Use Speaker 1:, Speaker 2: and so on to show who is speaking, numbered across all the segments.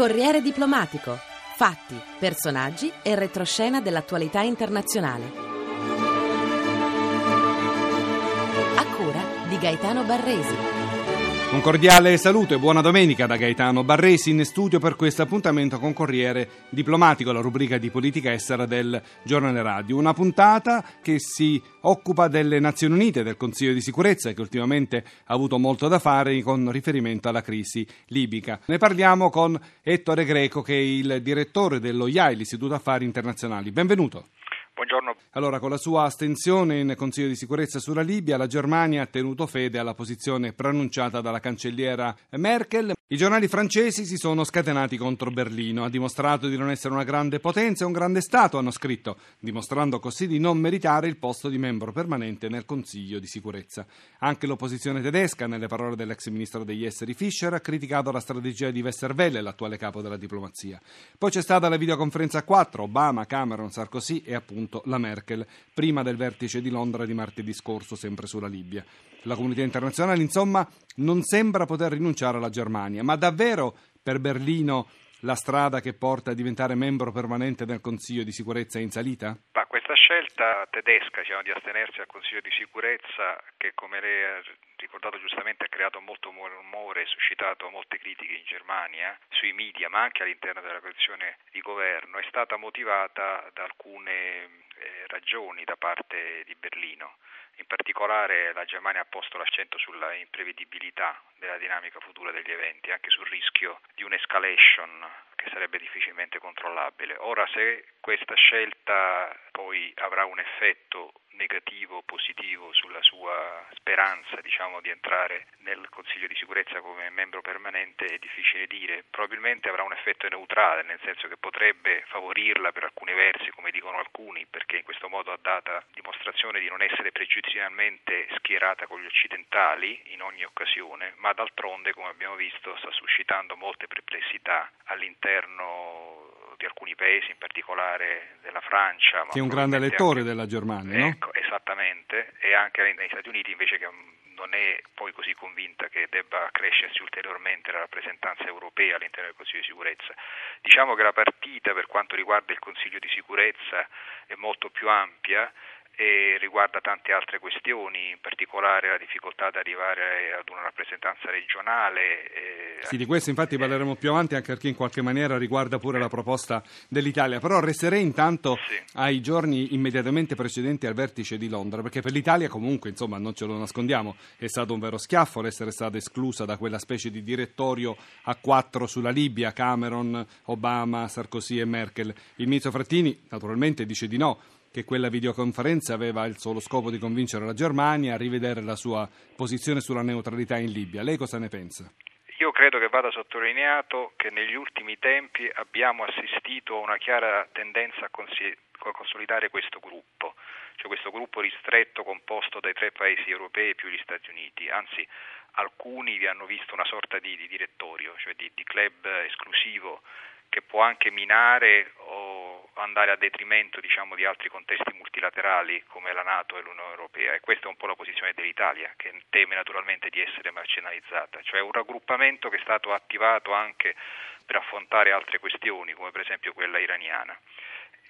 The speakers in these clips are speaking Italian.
Speaker 1: Corriere diplomatico. Fatti, personaggi e retroscena dell'attualità internazionale. A cura di Gaetano Barresi.
Speaker 2: Un cordiale saluto e buona domenica da Gaetano Barresi in studio per questo appuntamento con Corriere Diplomatico, la rubrica di politica estera del giornale radio. Una puntata che si occupa delle Nazioni Unite, del Consiglio di sicurezza che ultimamente ha avuto molto da fare con riferimento alla crisi libica. Ne parliamo con Ettore Greco che è il direttore dello IAI, l'Istituto Affari Internazionali. Benvenuto.
Speaker 3: Buongiorno.
Speaker 2: Allora, con la sua astensione in Consiglio di sicurezza sulla Libia, la Germania ha tenuto fede alla posizione pronunciata dalla cancelliera Merkel. I giornali francesi si sono scatenati contro Berlino. Ha dimostrato di non essere una grande potenza e un grande Stato, hanno scritto, dimostrando così di non meritare il posto di membro permanente nel Consiglio di sicurezza. Anche l'opposizione tedesca, nelle parole dell'ex ministro degli esteri Fischer, ha criticato la strategia di Westerwelle, l'attuale capo della diplomazia. Poi c'è stata la videoconferenza a quattro, Obama, Cameron, Sarkozy e appunto la Merkel, prima del vertice di Londra di martedì scorso, sempre sulla Libia. La comunità internazionale, insomma, non sembra poter rinunciare alla Germania, ma davvero per Berlino la strada che porta a diventare membro permanente del Consiglio di sicurezza è in salita?
Speaker 3: Ma questa scelta tedesca diciamo, di astenersi al Consiglio di sicurezza, che come lei ha ricordato giustamente ha creato molto rumore e suscitato molte critiche in Germania, sui media, ma anche all'interno della coalizione di governo, è stata motivata da alcune eh, ragioni da parte di Berlino. In particolare la Germania ha posto l'accento sulla imprevedibilità della dinamica futura degli eventi, anche sul rischio di un'escalation che sarebbe difficilmente controllabile. Ora se questa scelta poi avrà un effetto negativo o positivo sulla sua speranza diciamo, di entrare nel Consiglio di sicurezza come membro permanente è difficile dire. Probabilmente avrà un effetto neutrale, nel senso che potrebbe favorirla per alcuni versi, come dicono alcuni, perché in questo modo ha dato dimostrazione di non essere pregiudizialmente schierata con gli occidentali in ogni occasione, ma d'altronde, come abbiamo visto, sta suscitando molte perplessità all'interno di alcuni paesi, in particolare della Francia.
Speaker 2: Che è un grande elettore anche... della Germania, no?
Speaker 3: Ecco, esattamente, e anche negli Stati Uniti invece che non è poi così convinta che debba crescersi ulteriormente la rappresentanza europea all'interno del Consiglio di sicurezza. Diciamo che la partita per quanto riguarda il Consiglio di sicurezza è molto più ampia e riguarda tante altre questioni, in particolare la difficoltà ad arrivare ad una rappresentanza regionale.
Speaker 2: Sì, di questo infatti parleremo più avanti anche perché in qualche maniera riguarda pure la proposta dell'Italia, però resterei intanto sì. ai giorni immediatamente precedenti al vertice di Londra, perché per l'Italia comunque, insomma, non ce lo nascondiamo, è stato un vero schiaffo l'essere stata esclusa da quella specie di direttorio a quattro sulla Libia, Cameron, Obama, Sarkozy e Merkel. Il ministro Frattini naturalmente dice di no che quella videoconferenza aveva il solo scopo di convincere la Germania a rivedere la sua posizione sulla neutralità in Libia. Lei cosa ne pensa?
Speaker 3: Io credo che vada sottolineato che negli ultimi tempi abbiamo assistito a una chiara tendenza a, consolidare questo gruppo, cioè questo gruppo ristretto composto dai tre paesi europei più gli Stati Uniti, anzi alcuni vi hanno visto una sorta di, di direttorio, cioè di, di club esclusivo che può anche minare o andare a detrimento diciamo, di altri contesti multilaterali come la Nato e l'Unione Europea e questa è un po' la posizione dell'Italia che teme naturalmente di essere marginalizzata, cioè un raggruppamento che è stato attivato anche per affrontare altre questioni come per esempio quella iraniana.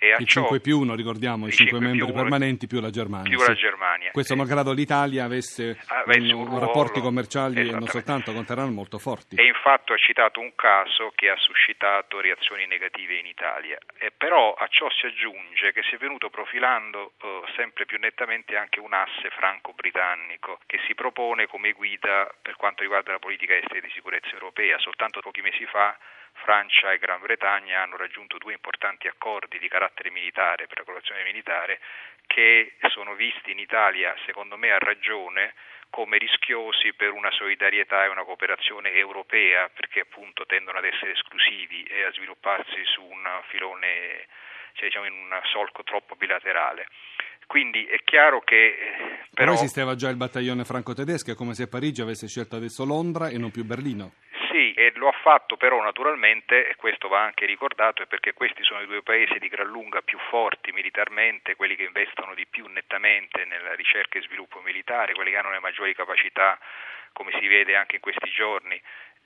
Speaker 2: E I 5 più 1, ricordiamo, i 5 membri uno, permanenti più la Germania.
Speaker 3: Più sì. la Germania.
Speaker 2: Questo malgrado l'Italia avesse, avesse un, un rapporti commerciali e non soltanto con Teheran molto forti.
Speaker 3: E infatti ha citato un caso che ha suscitato reazioni negative in Italia. E però a ciò si aggiunge che si è venuto profilando eh, sempre più nettamente anche un asse franco-britannico che si propone come guida per quanto riguarda la politica estera e di sicurezza europea. Soltanto pochi mesi fa Francia e Gran Bretagna hanno raggiunto due importanti accordi di carattere militare per la collaborazione militare che sono visti in Italia, secondo me a ragione, come rischiosi per una solidarietà e una cooperazione europea, perché appunto tendono ad essere esclusivi e a svilupparsi su un filone, cioè diciamo in un solco troppo bilaterale. Quindi è chiaro che... Eh,
Speaker 2: però, però esisteva già il battaglione franco-tedesco, è come se Parigi avesse scelto adesso Londra e non più Berlino.
Speaker 3: Sì, e lo ha fatto però naturalmente, e questo va anche ricordato, è perché questi sono i due paesi di gran lunga più forti militarmente, quelli che investono di più nettamente nella ricerca e sviluppo militare, quelli che hanno le maggiori capacità, come si vede anche in questi giorni,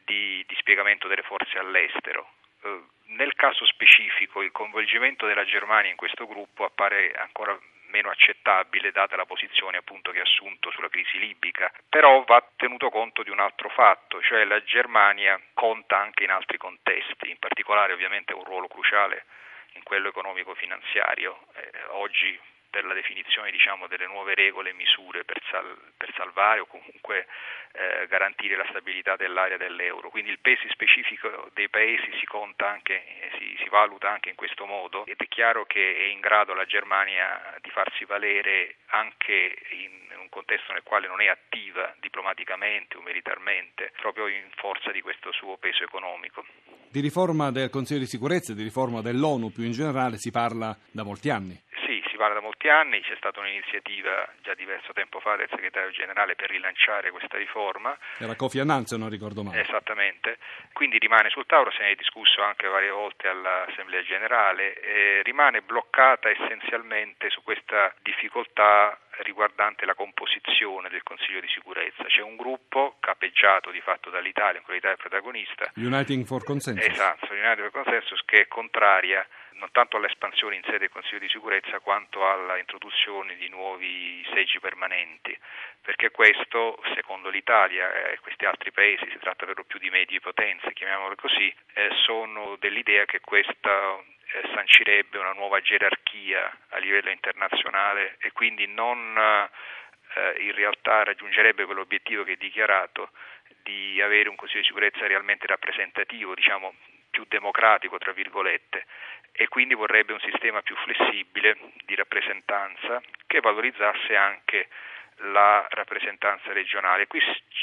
Speaker 3: di dispiegamento delle forze all'estero. Eh, nel caso specifico il coinvolgimento della Germania in questo gruppo appare ancora meno accettabile data la posizione appunto che ha assunto sulla crisi libica, però va tenuto conto di un altro fatto, cioè la Germania conta anche in altri contesti, in particolare ovviamente un ruolo cruciale in quello economico-finanziario. Eh, oggi per la definizione diciamo, delle nuove regole e misure per, sal- per, salvare o comunque eh, garantire la stabilità dell'area dell'euro. Quindi il peso specifico dei paesi si conta anche, eh, si, si valuta anche in questo modo ed è chiaro che è in grado la Germania di farsi valere anche in un contesto nel quale non è attiva diplomaticamente o militarmente, proprio in forza di questo suo peso economico.
Speaker 2: Di riforma del Consiglio di sicurezza e di riforma dell'ONU più in generale si parla da molti anni
Speaker 3: si parla da molti anni, c'è stata un'iniziativa già diverso tempo fa del segretario generale per rilanciare questa riforma.
Speaker 2: Era Kofi Annan se non ricordo male.
Speaker 3: Esattamente, quindi rimane sul tavolo, se ne è discusso anche varie volte all'Assemblea generale, e rimane bloccata essenzialmente su questa difficoltà riguardante la composizione del Consiglio di sicurezza. C'è un gruppo capeggiato di fatto dall'Italia, in cui l'Italia è protagonista.
Speaker 2: Uniting for Consensus.
Speaker 3: Esatto, Uniting for Consensus che è contraria non tanto all'espansione in sede del Consiglio di sicurezza quanto all'introduzione di nuovi seggi permanenti, perché questo, secondo l'Italia e questi altri paesi, si tratta per lo più di medie potenze, chiamiamole così, eh, sono dell'idea che questa eh, sancirebbe una nuova gerarchia a livello internazionale e quindi non eh, in realtà raggiungerebbe quell'obiettivo che è dichiarato di avere un Consiglio di sicurezza realmente rappresentativo, diciamo più democratico, tra virgolette, e quindi vorrebbe un sistema più flessibile di rappresentanza che valorizzasse anche la rappresentanza regionale. Qui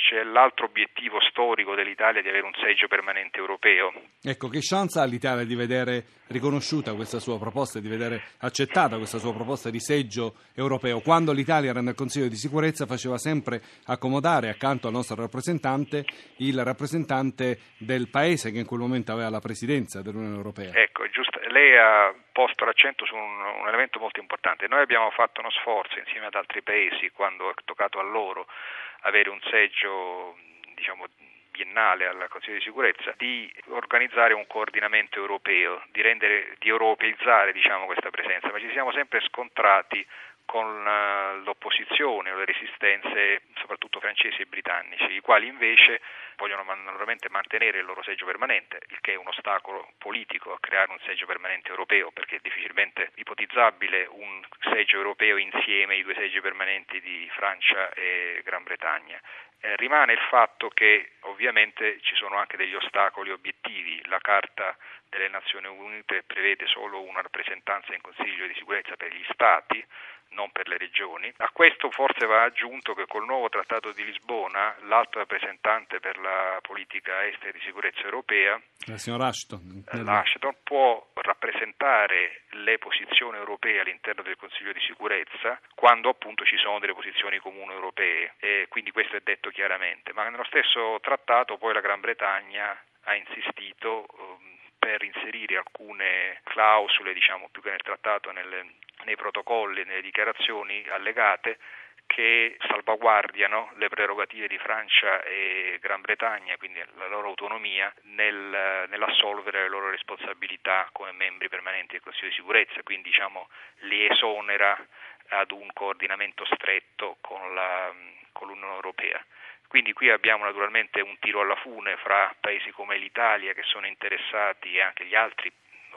Speaker 3: c'è l'altro obiettivo storico dell'Italia di avere un seggio permanente europeo.
Speaker 2: Ecco, che chance ha l'Italia di vedere riconosciuta questa sua proposta di vedere accettata questa sua proposta di seggio europeo? Quando l'Italia era nel Consiglio di sicurezza faceva sempre accomodare accanto al nostro rappresentante il rappresentante del paese che in quel momento aveva la presidenza dell'Unione Europea.
Speaker 3: Ecco. Lei ha posto l'accento su un, un elemento molto importante. Noi abbiamo fatto uno sforzo insieme ad altri paesi quando è toccato a loro avere un seggio diciamo, biennale al Consiglio di sicurezza di organizzare un coordinamento europeo, di, rendere, di europeizzare diciamo, questa presenza, ma ci siamo sempre scontrati con eh, l'opposizione o le resistenze soprattutto francesi e britannici, i quali invece vogliono naturalmente mantenere il loro seggio permanente, il che è un ostacolo politico a creare un seggio permanente europeo, perché è difficilmente ipotizzabile un seggio europeo insieme ai due seggi permanenti di Francia e Gran Bretagna. Eh, rimane il fatto che ovviamente ci sono anche degli ostacoli obiettivi, la Carta delle Nazioni Unite prevede solo una rappresentanza in Consiglio di sicurezza per gli Stati, non per le regioni. A questo forse va aggiunto che col nuovo Trattato di Lisbona l'alto rappresentante per la politica estera e di sicurezza europea,
Speaker 2: la signora Ashton,
Speaker 3: Ashton può rappresentare le posizioni europee all'interno del Consiglio di sicurezza quando appunto ci sono delle posizioni comuni europee e quindi questo è detto chiaramente, ma nello stesso trattato poi la Gran Bretagna ha insistito um, per inserire alcune clausole, diciamo più che nel trattato, nelle, nei protocolli, nelle dichiarazioni allegate che salvaguardiano le prerogative di Francia e Gran Bretagna, quindi la loro autonomia nel, nell'assolvere le loro responsabilità come membri permanenti del Consiglio di sicurezza, quindi diciamo, li esonera ad un coordinamento stretto con, la, con l'Unione Europea. Quindi qui abbiamo naturalmente un tiro alla fune fra paesi come l'Italia che sono interessati e anche gli altri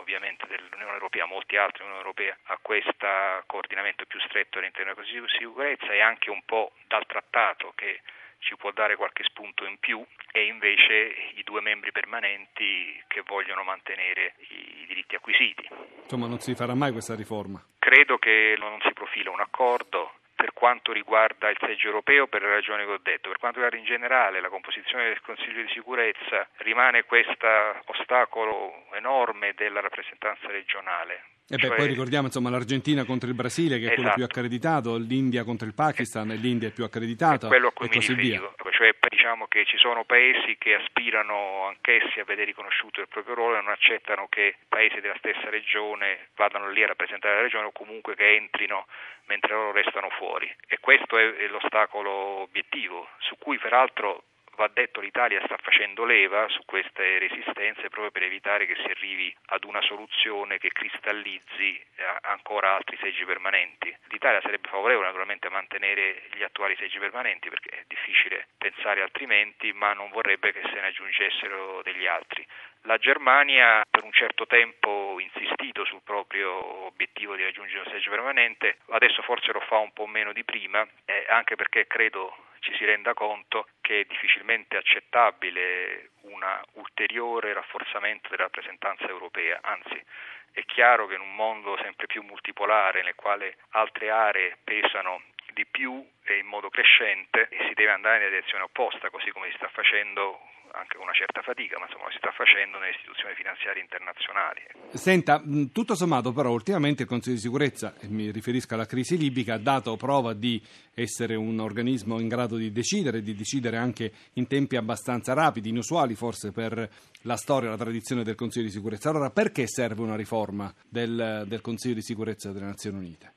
Speaker 3: ovviamente dell'Unione Europea, molti altri dell'Unione Europea, a questo coordinamento più stretto all'interno della Consiglio di sicurezza e anche un po' dal trattato che ci può dare qualche spunto in più e invece i due membri permanenti che vogliono mantenere i diritti acquisiti.
Speaker 2: Insomma, non si farà mai questa riforma?
Speaker 3: Credo che non si profila un accordo per quanto riguarda il seggio europeo per le ragioni che ho detto, per quanto riguarda in generale la composizione del Consiglio di sicurezza rimane questo ostacolo enorme della rappresentanza regionale.
Speaker 2: E beh, cioè... poi ricordiamo insomma, l'Argentina contro il Brasile che è esatto. quello più accreditato, l'India contro il Pakistan e l'India è più accreditata e così via.
Speaker 3: Cioè diciamo che ci sono paesi che aspirano anch'essi a vedere riconosciuto il proprio ruolo e non accettano che paesi della stessa regione vadano lì a rappresentare la regione o comunque che entrino mentre loro restano fuori. E questo è l'ostacolo obiettivo, su cui peraltro va detto l'Italia sta facendo leva su queste resistenze proprio per evitare che si arrivi ad una soluzione che cristallizzi eh, ancora altri seggi permanenti. L'Italia sarebbe favorevole naturalmente a mantenere gli attuali seggi permanenti perché è difficile pensare altrimenti, ma non vorrebbe che se ne aggiungessero degli altri. La Germania per un certo tempo insistito sul proprio obiettivo di raggiungere un seggio permanente, adesso forse lo fa un po' meno di prima, eh, anche perché credo ci si renda conto che è difficilmente accettabile un ulteriore rafforzamento della rappresentanza europea, anzi è chiaro che in un mondo sempre più multipolare nel quale altre aree pesano di più e in modo crescente si deve andare nella direzione opposta, così come si sta facendo anche con una certa fatica, ma insomma si sta facendo nelle istituzioni finanziarie internazionali.
Speaker 2: Senta, tutto sommato però ultimamente il Consiglio di sicurezza, e mi riferisco alla crisi libica, ha dato prova di essere un organismo in grado di decidere, di decidere anche in tempi abbastanza rapidi, inusuali forse per la storia e la tradizione del Consiglio di sicurezza. Allora perché serve una riforma del, del Consiglio di sicurezza delle Nazioni Unite?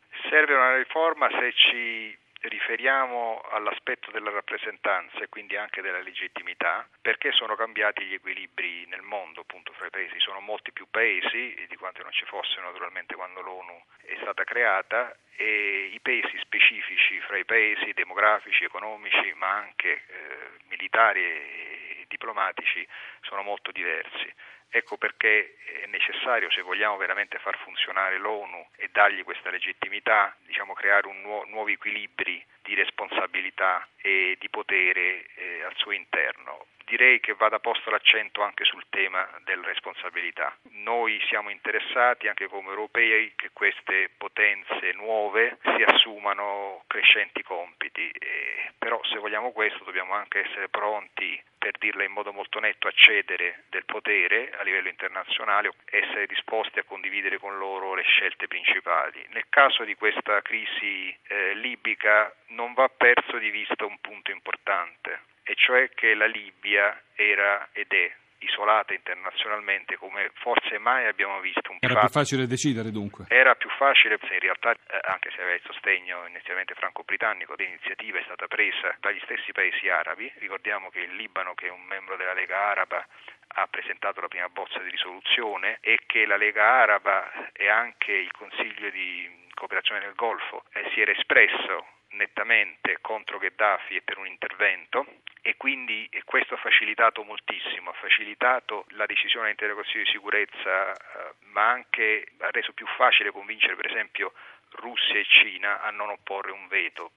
Speaker 3: Serve una riforma se ci riferiamo all'aspetto della rappresentanza e quindi anche della legittimità, perché sono cambiati gli equilibri nel mondo appunto fra i paesi, sono molti più paesi di quanti non ci fossero naturalmente quando l'ONU è stata creata e i pesi specifici fra i paesi demografici, economici, ma anche eh, militari e diplomatici sono molto diversi. Ecco perché è necessario, se vogliamo veramente far funzionare l'ONU e dargli questa legittimità, diciamo, creare nu- nuovi equilibri di responsabilità e di potere eh, al suo interno. Direi che vada posto l'accento anche sul tema della responsabilità. Noi siamo interessati anche come europei che queste potenze nuove si assumano crescenti compiti, eh, però se vogliamo questo dobbiamo anche essere pronti per dirla in modo molto netto, a cedere del potere a livello internazionale, essere disposti a condividere con loro le scelte principali. Nel caso di questa crisi eh, libica non va perso di vista un punto importante, e cioè che la Libia era ed è isolata internazionalmente come forse mai abbiamo visto. Un
Speaker 2: era fatto. più facile decidere dunque?
Speaker 3: Era più facile, in realtà eh, anche se aveva il sostegno inizialmente franco-britannico, l'iniziativa è stata presa dagli stessi paesi arabi. Ricordiamo che il Libano, che è un membro della Lega Araba, ha presentato la prima bozza di risoluzione e che la Lega Araba e anche il Consiglio di cooperazione nel Golfo eh, si era espresso nettamente contro Gheddafi e per un intervento e quindi questo ha facilitato moltissimo, ha facilitato la decisione all'interno del Consiglio di sicurezza, eh, ma anche ha reso più facile convincere per esempio Russia e Cina a non opporre un veto.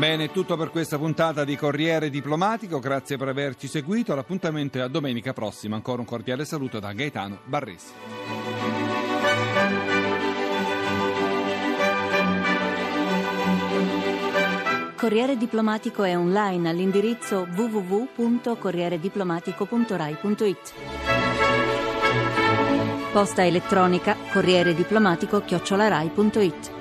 Speaker 2: Bene, tutto per questa puntata di Corriere Diplomatico, grazie per averci seguito, l'appuntamento è a domenica prossima, ancora un cordiale saluto da Gaetano Barresi.
Speaker 4: Corriere Diplomatico è online all'indirizzo www.corrierediplomatico.rai.it. Posta elettronica Corriere Diplomatico chiocciolarai.it